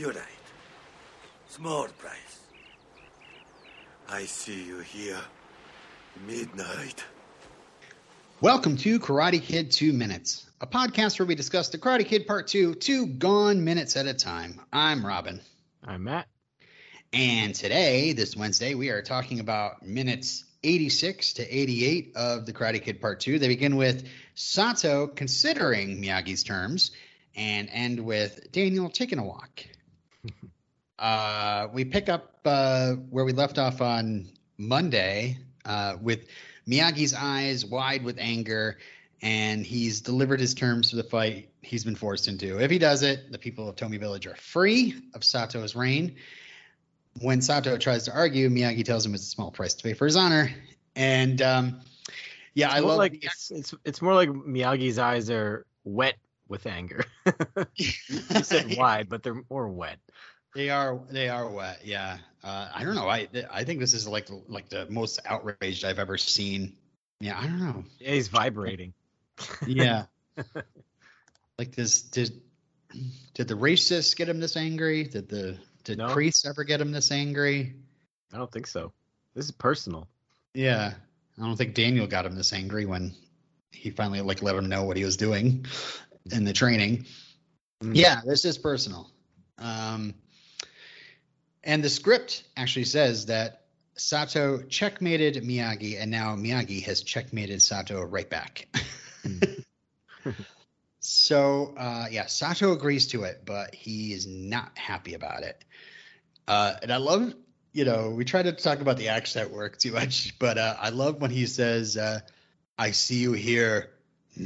You're right. Small price. I see you here. Midnight. Welcome to Karate Kid 2 Minutes, a podcast where we discuss the Karate Kid Part 2, two gone minutes at a time. I'm Robin. I'm Matt. And today, this Wednesday, we are talking about minutes 86 to 88 of the Karate Kid Part 2. They begin with Sato considering Miyagi's terms and end with Daniel taking a walk. Uh, we pick up uh, where we left off on Monday uh, with Miyagi's eyes wide with anger, and he's delivered his terms for the fight he's been forced into. If he does it, the people of Tomi Village are free of Sato's reign. When Sato tries to argue, Miyagi tells him it's a small price to pay for his honor. And um, yeah, It's I love like it's, it's it's more like Miyagi's eyes are wet with anger. you said wide, but they're more wet. They are they are wet. Yeah. Uh, I don't know. I I think this is like like the most outraged I've ever seen. Yeah, I don't know. Yeah, he's vibrating. Yeah. like this did did the racists get him this angry? Did the did No. priests ever get him this angry? I don't think so. This is personal. Yeah. I don't think Daniel got him this angry when he finally like let him know what he was doing in the training. Mm. Yeah, this is personal. Um, and the script actually says that Sato checkmated Miyagi, and now Miyagi has checkmated Sato right back. so, uh, yeah, Sato agrees to it, but he is not happy about it. Uh, and I love, you know, we try to talk about the accent work too much, but uh, I love when he says, uh, I see you here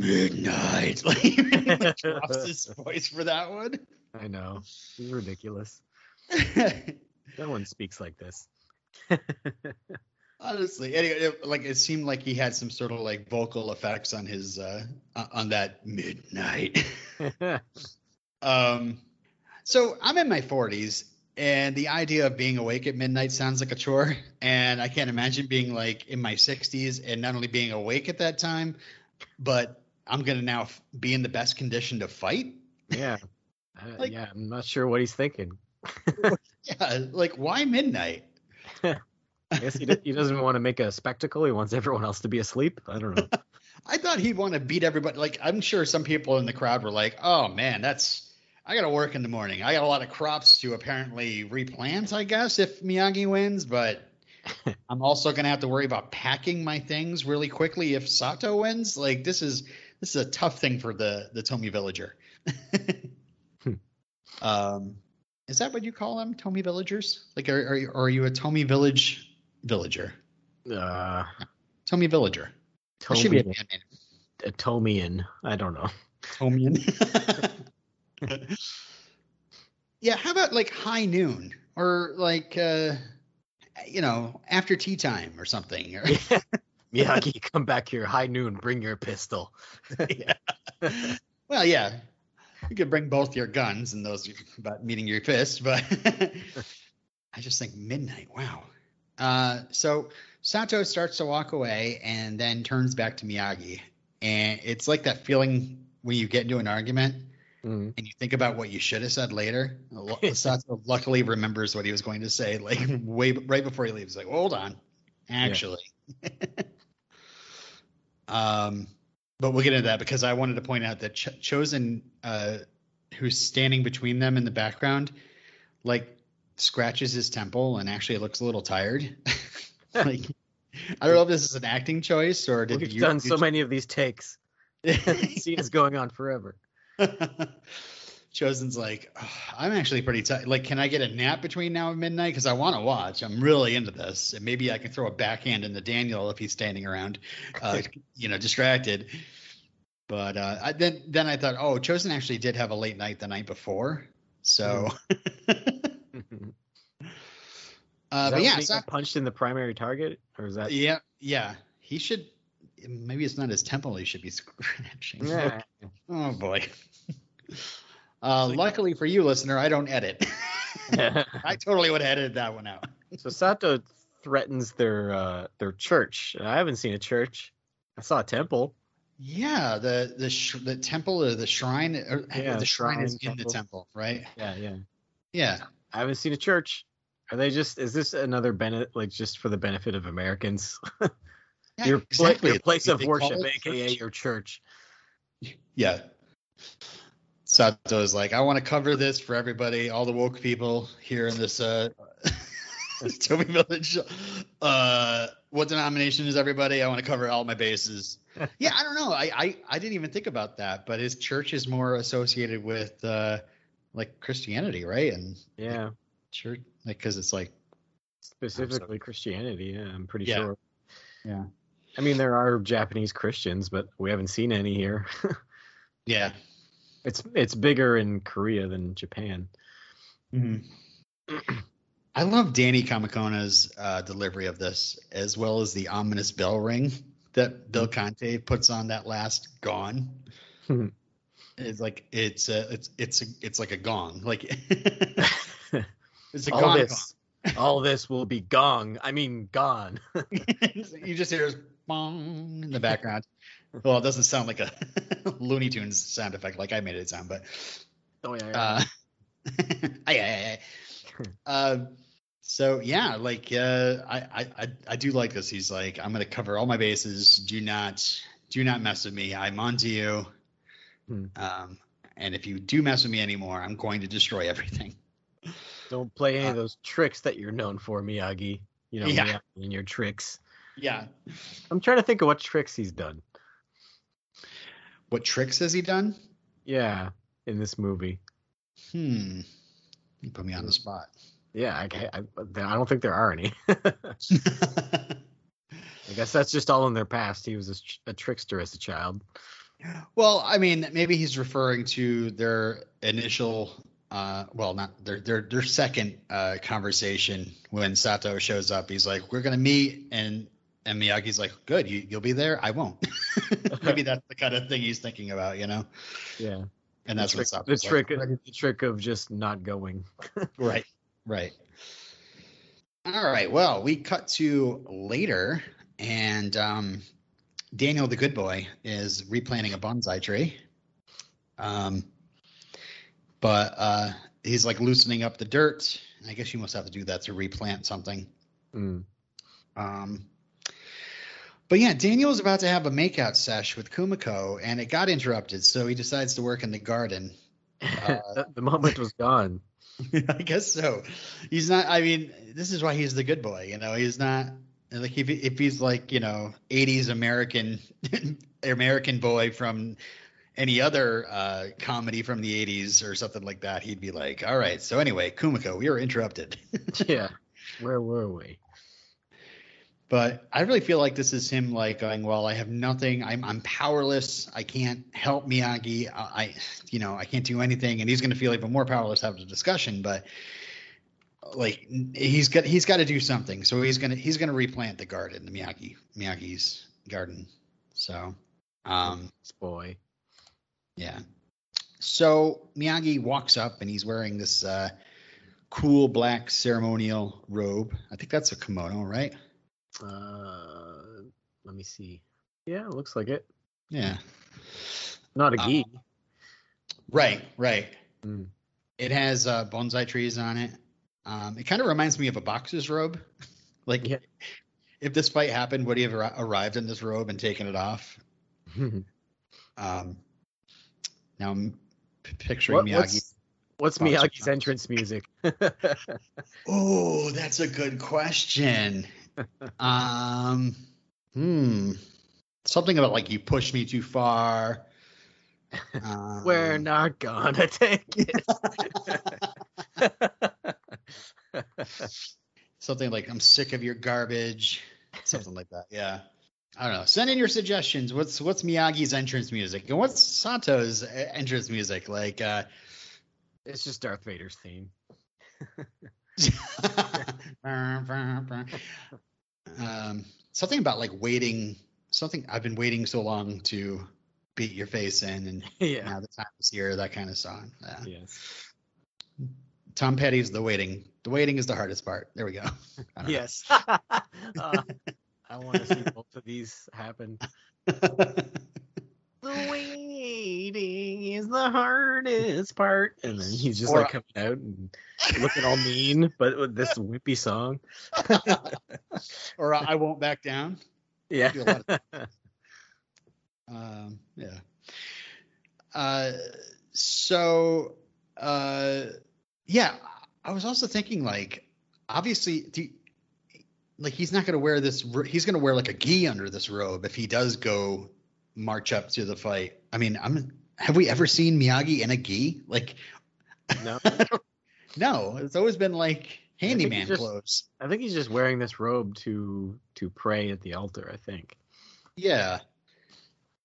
midnight. Like, he really drops his voice for that one. I know. He's ridiculous. No one speaks like this. Honestly, anyway, it, like it seemed like he had some sort of like vocal effects on his uh on that midnight. um, so I'm in my 40s, and the idea of being awake at midnight sounds like a chore, and I can't imagine being like in my 60s and not only being awake at that time, but I'm gonna now f- be in the best condition to fight. yeah. Uh, Like- yeah, I'm not sure what he's thinking. Yeah, like why midnight? I guess he, d- he doesn't want to make a spectacle. He wants everyone else to be asleep. I don't know. I thought he'd want to beat everybody. Like I'm sure some people in the crowd were like, "Oh man, that's I got to work in the morning. I got a lot of crops to apparently replant, I guess, if Miyagi wins, but I'm also going to have to worry about packing my things really quickly if Sato wins. Like this is this is a tough thing for the the Tomi villager." um is that what you call them, Tomi villagers? Like are are, you- are you a Tomi village villager? Uh, Tomi villager. That should be a name. a Tomian. I don't know. Tomian. yeah, how about like high noon or like uh you know, after tea time or something. Or, Miyagi, come back here. High noon. Bring your pistol. yeah. Well, yeah. You could bring both your guns and those about meeting your fist, but I just think midnight. Wow. Uh, so Sato starts to walk away and then turns back to Miyagi, and it's like that feeling when you get into an argument Mm. and you think about what you should have said later. Sato luckily remembers what he was going to say, like way right before he leaves. Like, hold on, actually. Um, but we'll get into that because I wanted to point out that Ch- Chozen, uh, who's standing between them in the background, like scratches his temple and actually looks a little tired. like, I don't know if this is an acting choice or did We've you done you so many of these takes. The scene is going on forever. Chozen's like, "Ugh, I'm actually pretty tired. Like, can I get a nap between now and midnight? Because I want to watch. I'm really into this, and maybe I can throw a backhand into Daniel if he's standing around, uh, you know, distracted. But uh, I, then, then I thought, oh, Chozen actually did have a late night the night before, so. uh, but yeah, so- punched in the primary target, or is that? yeah, yeah, he should. Maybe it's not his temple. He should be scratching. Yeah. Oh boy. Uh, luckily for you, listener, I don't edit. I totally would have edited that one out. so Sato threatens their uh, their church. I haven't seen a church. I saw a temple. Yeah, the the sh- the temple or the shrine or Yeah, the shrine is shrine, in the temple. temple, right? Yeah, yeah. Yeah. I haven't seen a church. Are they just? Is this another benefit, like just for the benefit of Americans? Yeah, your, exactly. your place They of worship, aka church. your church. Yeah. Sato is like, I want to cover this for everybody, all the woke people here in this uh Tomi Village. Uh what denomination is everybody? I want to cover all my bases. yeah, I don't know. I, I I didn't even think about that, but his church is more associated with uh like Christianity, right? And Yeah, church like cuz it's like specifically Christianity. Yeah, I'm pretty Yeah. sure. Yeah. I mean, there are Japanese Christians, but we haven't seen any here. yeah. It's it's bigger in Korea than Japan. I love Danny Kamekona's uh, delivery of this, as well as the ominous bell ring that Bill Conti puts on that last gong. Hmm. it's like it's a, it's it's a, it's like a gong, like it's a all gong. this, all this will be gong. I mean, gone. you just hear this bong in the background. Well, it doesn't sound like a Looney Tunes sound effect like I made it sound, but Oh yeah. yeah. Uh, aye, aye, aye. uh, so yeah, like uh, I, I, I, I do like this. He's like, I'm gonna cover all my bases. Do not, do not mess with me. I'm onto you. Hmm. Um, and if you do mess with me anymore, I'm going to destroy everything. Don't play any uh, of those tricks that you're known for, Miyagi. You know, Yeah. Miyagi and your tricks. Yeah. I'm trying to think of what tricks he's done. What tricks has he done? Yeah, in this movie. Hmm. You put me on the spot. Yeah, I, I, I don't think there are any. I guess that's just all in their past. He was a, a trickster as a child. Well, I mean, maybe he's referring to their initial, uh, well, not their their their second uh, conversation when Sato shows up. He's like, "We're gonna meet," and and Miyagi's like, "Good, you you'll be there. I won't." maybe that's the kind of thing he's thinking about, you know. Yeah, And that's the what trick, Sato's the like, trick, the trick of just not going. Right, right. All right. Well, we cut to later, and um, Daniel the good boy is replanting a bonsai tree. Um, but uh, he's like loosening up the dirt. I guess you must have to do that to replant something. Mm. Um, but yeah, Daniel was about to have a makeout sesh with Kumiko, and it got interrupted. So he decides to work in the garden. Uh, the, the moment was gone. I guess so. He's not. I mean, this is why he's the good boy. You know, he's not like if if he's like you know '80s American American boy from any other uh, comedy from the '80s or something like that, he'd be like, "All right, so anyway, Kumiko, we were interrupted." yeah, where were we? But I really feel like this is him like going, "Well, I have nothing. I'm I'm powerless. I can't help Miyagi. I, I you know I can't do anything." And he's going to feel even more powerless after the discussion, but like he's got he's got to do something. So he's gonna he's gonna replant the garden, the Miyagi Miyagi's garden. So, um, boy. yeah. So Miyagi walks up and he's wearing this uh, cool black ceremonial robe. I think that's a kimono, right? Uh, let me see. Yeah, it looks like it. Yeah. Not a Uh. Right, right. Mm. It has uh, bonsai trees on it. Um, it kind of reminds me of a boxer's robe. like, Yeah. if this fight happened, would he have arri- arrived in this robe and taken it off? Um, now I'm p- picturing What- Miyagi. what's what's Miyagi's entrance music? Oh, that's a good question. Um, hmm. Something about like you push me too far. Um, We're not gonna take it. something like I'm sick of your garbage. Something like that. Yeah. I don't know. Send in your suggestions. What's what's Miyagi's entrance music and what's Sato's e- entrance music? Like uh it's just Darth Vader's theme. um, something about like waiting. Something I've been waiting so long to beat your face in, and yeah. now the time is here. That kind of song. Yeah. Yes. Tom Petty's "The Waiting." The waiting is the hardest part. There we go. I don't know. Yes. Uh, I want to see both of these happen. The waiting is the hardest part. And then he's just Or- like coming out and looking all mean, but with this wimpy song. or I won't back down. Yeah. Do a lot of- Um, yeah. Uh, so, uh, yeah, I was also thinking like, obviously, do, like he's not going to wear this. He's going to wear like a gi under this robe if he does go march up to the fight. I mean, I'm. Have we ever seen Miyagi in a gi? Like, No. no, it's always been like handyman just- clothes. I think he's just wearing this robe to to pray at the altar, I think. Yeah.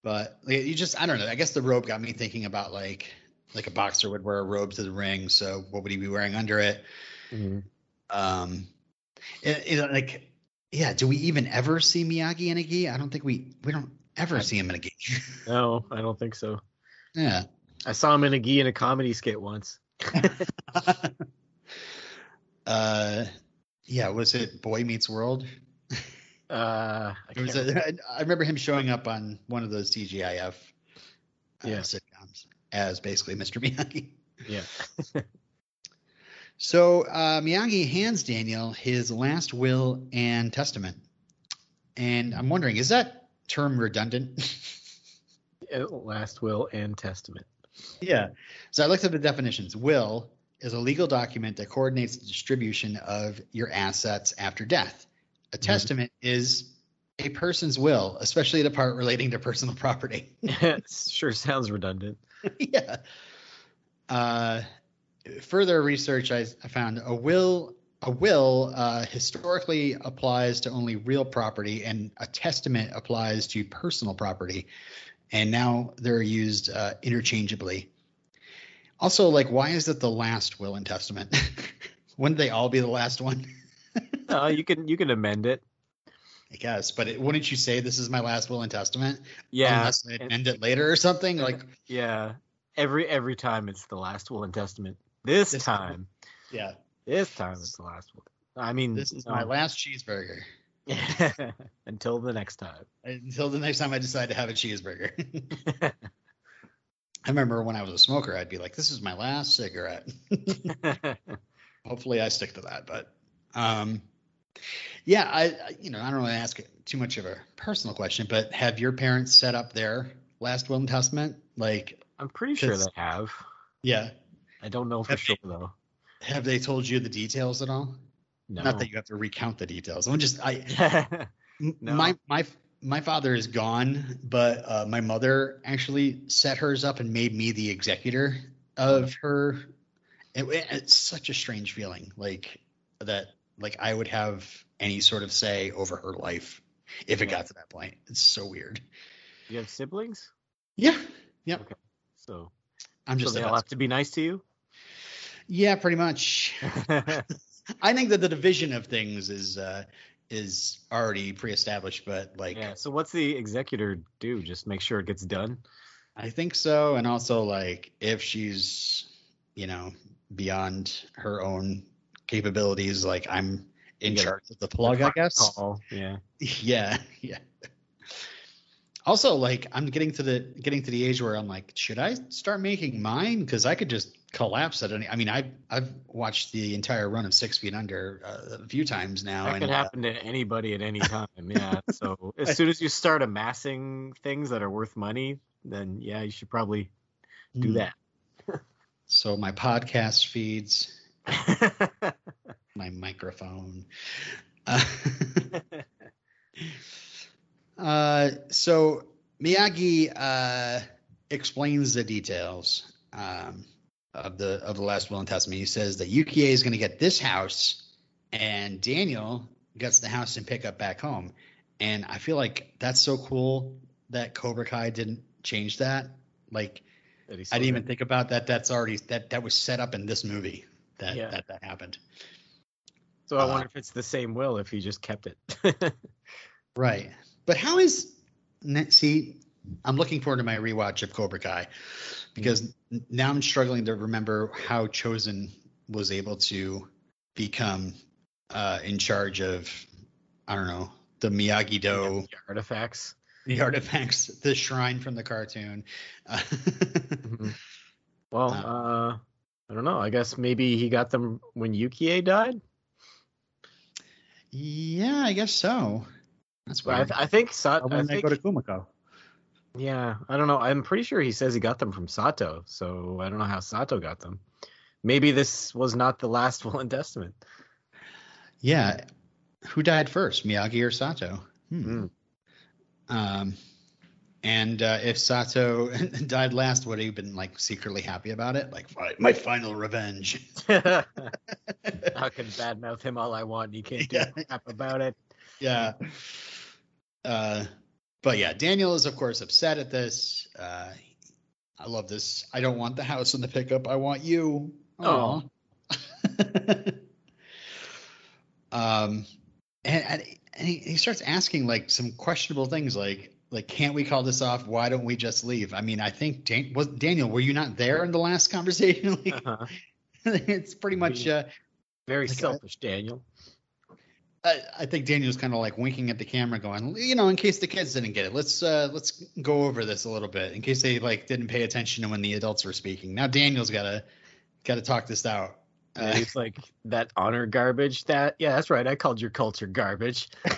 But like, you just I don't know. I guess the robe got me thinking about like like a boxer would wear a robe to the ring, so what would he be wearing under it? Um it, it, like yeah, do we even ever see Miyagi in a gi? I don't think we we don't ever I- see him in a gi. No, I don't think so. yeah. I saw him in a gi in a comedy skit once. uh yeah, was it Boy Meets World? Uh, I was can't a, I remember him showing up on one of those TGIF uh, Yeah. sitcoms as basically Mr. Miyagi. Yeah. So uh, Miyagi hands Daniel his last will and testament, and I'm wondering, is that term redundant? Last will and testament. yeah. So I looked at the definitions. Will is a legal document that coordinates the distribution of your assets after death. A testament is a person's will, especially the part relating to personal property. sure sounds redundant. yeah. Uh, further research, I, I found a will. A will uh, historically applies to only real property, and a testament applies to personal property. And now they're used uh, interchangeably. Also, like, why is it the last will and testament? Wouldn't they all be the last one? Uh, you can you can amend it. I guess, but it, wouldn't you say this is my last will and testament? Yeah. unless I amend it later or something. Like, Yeah. Every every time it's the last will and testament. This, This- time, yeah, this time it's the last one. I mean, this is my last cheeseburger. Until the next time. until the next time I decide to have a cheeseburger. I remember when I was a smoker, I'd be like, "This is my last cigarette." Hopefully, I stick to that. But, um, yeah, I, I you know I don't want to ask too much of a personal question, but have your parents set up their last will and testament? Like, I'm pretty sure they have. yeah, I don't know for sure though. Have they told you the details at all? No. Not that you have to recount the details. I'm just I No. My my my father is gone, but uh, my mother actually set hers up and made me the executor of her. It, it's such a strange feeling, like that, like I would have any sort of say over her life if it got to that point. It's so weird. you have siblings, Yeah, Yeah. Okay. so I'm just. so just they a all have to be nice to you. Yeah, pretty much. I think that the division of things is uh, is already pre-established, but like yeah. So what's the executor do? Just make sure it gets done. I think so. And also, like, if she's, you know, beyond her own capabilities, like, I'm in gotta- charge of the plug, I guess. Call. Yeah. Yeah. Yeah. Also, like, I'm getting to the getting to the age where I'm like, should I start making mine? Because I could just collapse at any. I mean, I've I've watched the entire run of Six Feet Under uh, a few times now, That and could uh, happen to anybody at any time. Yeah. So as soon as you start amassing things that are worth money, then yeah, you should probably do hmm. that. So my podcast feeds, my microphone. Uh, uh, so Miyagi uh, explains the details um, of the of the last will and testament. He says that Yukie is going to get this house, and Daniel gets the house and pick up back home. And I feel like that's so cool that Cobra Kai didn't change that. Like I didn't even think about that. That's already that that was set up in this movie that Yeah. that that happened. So I uh, wonder if it's the same will if he just kept it. Right. But how is see? I'm looking forward to my rewatch of Cobra Kai because n- now I'm struggling to remember how Chozen was able to become uh, in charge of I don't know the Miyagi Do. The artifacts. the artifacts, the shrine from the cartoon. Mhm. Well, Uh, uh, I don't know. I guess maybe he got them when Yukie died. yeah, I guess so. That's But I, th- I think Sa- Or I when they think, go to Kumiko. Yeah, I don't know. I'm pretty sure he says he got them from Sato, so I don't know how Sato got them. Maybe this was not the last will and testament. yeah. Who died first, Miyagi or Sato? Hmm. Hmm. Um, and uh, if Sato died last, would he have been like secretly happy about it? Like, my final revenge. I can badmouth him all I want, and he can't do Yeah. crap about it. yeah. Uh, but yeah, Daniel is of course upset at this. Uh, I love this. I don't want the house in the pickup. I want you. Aw. um, and, and, and he, he starts asking like some questionable things like like can't we call this off? Why don't we just leave? I mean, I think Dan, was Daniel, were you not there in the last conversation? Like, Uh-huh. it's pretty much uh, Very Like, uh, selfish, Daniel. I, I think Daniel's kind of like winking at the camera, going, you know, in case the kids didn't get it, let's uh, let's go over this a little bit, in case they like didn't pay attention to when the adults were speaking. Now Daniel's got to got to talk this out. Uh, he's like that honor garbage. That yeah, that's right. I called your culture garbage.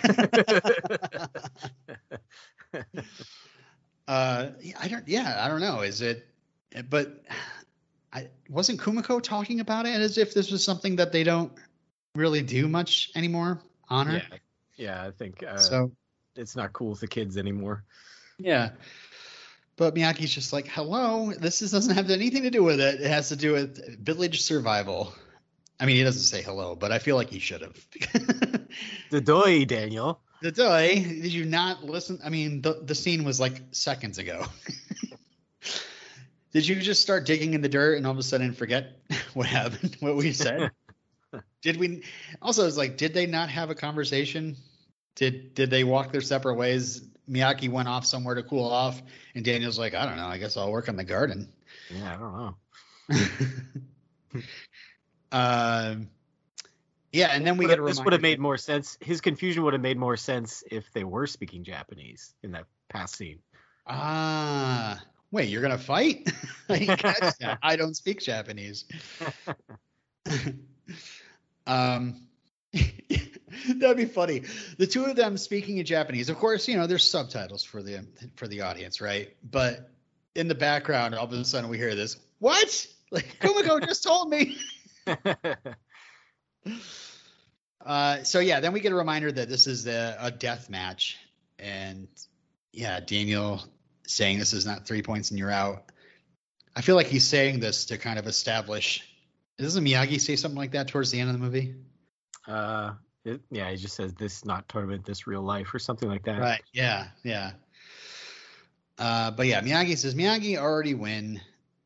uh, I don't, yeah, I don't know. Is it? But I wasn't Kumiko talking about it as if this was something that they don't really do much anymore. Honor. yeah, yeah. I think uh, So it's not cool with the kids anymore. Yeah. But Miyagi's just like, hello, this is, doesn't have anything to do with it. It has to do with village survival. I mean, he doesn't say hello, but I feel like he should have. The doy, Daniel. the doy. did you not listen? I mean, the, the scene was like seconds ago. did you just start digging in the dirt and all of a sudden forget what happened, what we said? Did we also it's like, did they not have a conversation? Did did they walk their separate ways? Miyagi went off somewhere to cool off, and Daniel's like, I don't know. I guess I'll work on the garden. Yeah, I don't know. um, yeah, and then we get this would have made more sense. His confusion would have made more sense if they were speaking Japanese in that past scene. Ah, wait, you're gonna fight? I didn't catch that. I don't speak Japanese. um, that'd be funny. The two of them speaking in Japanese. Of course, you know there's subtitles for the for the audience, right? But in the background, all of a sudden we hear this. What? Like Kumiko just told me. Uh, so yeah, then we get a reminder that this is the, a death match, and yeah, Daniel saying this is not three points and you're out. I feel like he's saying this to kind of establish. Doesn't Miyagi say something like that towards the end of the movie? uh, it, yeah, he just says this not tournament, this real life, or something like that. Right. Yeah. Yeah. Uh, but yeah, Miyagi says Miyagi already win.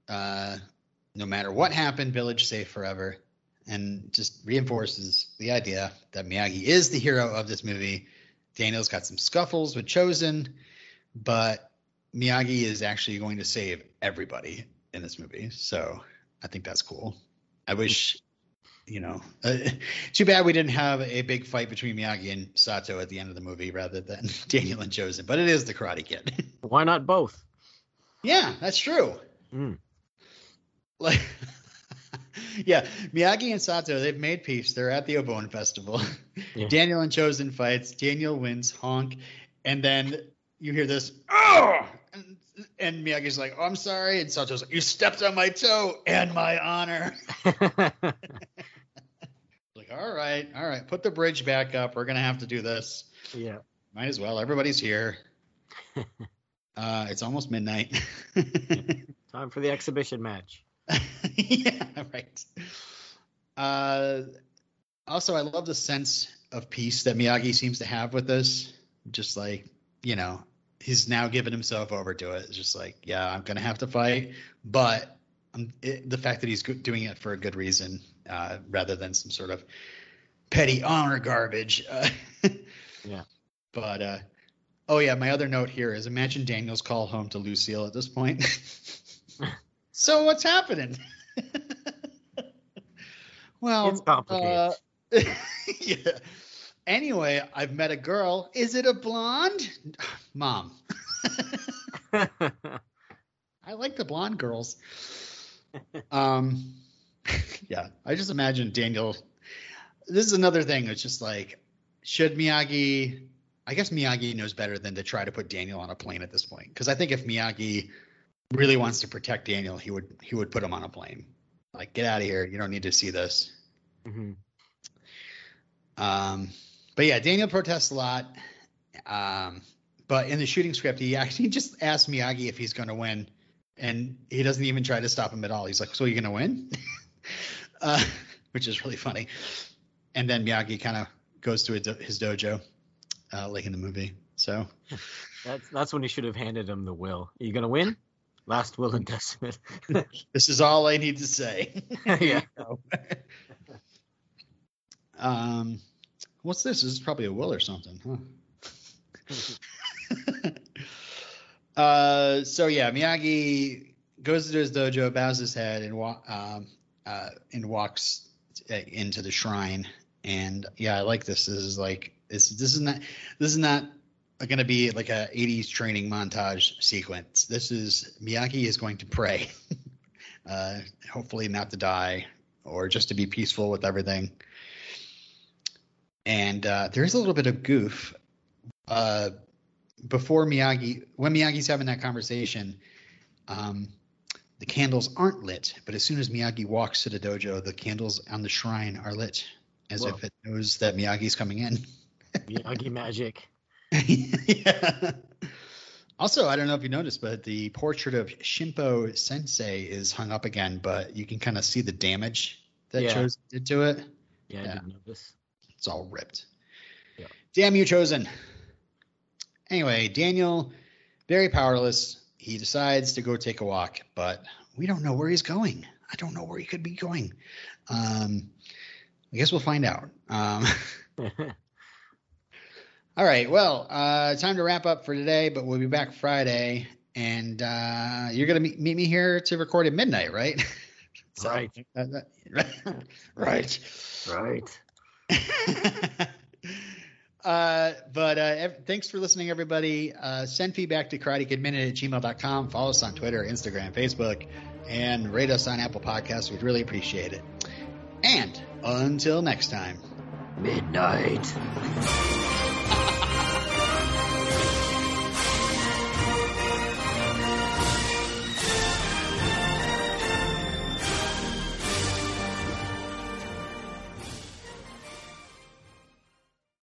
Uh, no matter what happened, village safe forever, and just reinforces the idea that Miyagi is the hero of this movie. Daniel's got some scuffles with Chozen, but Miyagi is actually going to save everybody in this movie. So I think that's cool. I wish, you know, uh, too bad we didn't have a big fight between Miyagi and Sato at the end of the movie rather than Daniel and Chozen. But it is the Karate Kid. Why not both? yeah, that's true. Mm. Like, yeah, Miyagi and Sato, they've made peace. They're at the Obon Festival. Yeah. Daniel and Chozen fights. Daniel wins, honk, and then you hear this, oh, and, Miyagi's like, oh, I'm sorry, and Sato's like, you stepped on my toe and my honor. Like, all right, all right, put the bridge back up. We're gonna have to do this. yeah. Might as well. Everybody's here. uh, it's almost midnight. Time for the exhibition match. yeah, right. Uh, also, I love the sense of peace that Miyagi seems to have with this. Just like, you know, he's now given himself over to it. It's just like, yeah, I'm going to have to fight. But um, it, the fact that he's doing it for a good reason uh, rather than some sort of petty honor garbage. Uh, Yeah. But, uh, oh, yeah, my other note here is imagine Daniel's call home to Lucille at this point. so what's happening? well, It's complicated. uh, yeah. Anyway, I've met a girl. Is it a blonde? Mom. I like the blonde girls. Um, yeah, I just imagine Daniel. This is another thing. It's just like, should Miyagi? I guess Miyagi knows better than to try to put Daniel on a plane at this point. Because I think if Miyagi really wants to protect Daniel, he would he would put him on a plane. Like, get out of here. You don't need to see this. hmm Um, but yeah, Daniel protests a lot. Um, but in the shooting script, he actually just asked Miyagi if he's going to win, and he doesn't even try to stop him at all. He's like, "So you're going to win?" uh, which is really funny. And then Miyagi kind of goes to do- his dojo, uh, like in the movie. So That's that's when he should have handed him the will. Are you gonna win? Last will and testament. this is all I need to say. yeah. um, what's this? This is probably a will or something, huh? uh, so yeah, Miyagi goes to his dojo, bows his head, and wa- um, uh, and walks uh, into the shrine. And yeah, I like this. This is like this. This is not. This is not going to be like a 80s training montage sequence. This is Miyagi is going to pray, uh, hopefully not to die or just to be peaceful with everything. And uh, there is a little bit of goof uh, before Miyagi, when Miyagi's having that conversation, um, the candles aren't lit. But as soon as Miyagi walks to the dojo, the candles on the shrine are lit, as Whoa. if it knows that Miyagi's coming in. Miyagi magic. yeah. Also, I don't know if you noticed, but the portrait of Shimpo Sensei is hung up again, but you can kind of see the damage that Yeah. Chozen did to it. Yeah, Yeah. I didn't notice. It's all ripped. Yeah. Damn you, Chozen. Anyway, Daniel, very powerless. He decides to go take a walk, but we don't know where he's going. I don't know where he could be going. Um, I guess we'll find out. Um, all right. Well, uh, time to wrap up for today, but we'll be back Friday, and uh, you're gonna meet, meet me here to record at midnight, right? So- Right. that- that- right. right. uh, but uh, ev- thanks for listening, everybody. Uh, send feedback to karatekidminute at gmail.com. Follow us on Twitter, Instagram, Facebook, and rate us on Apple Podcasts. We'd really appreciate it. And until next time. Midnight.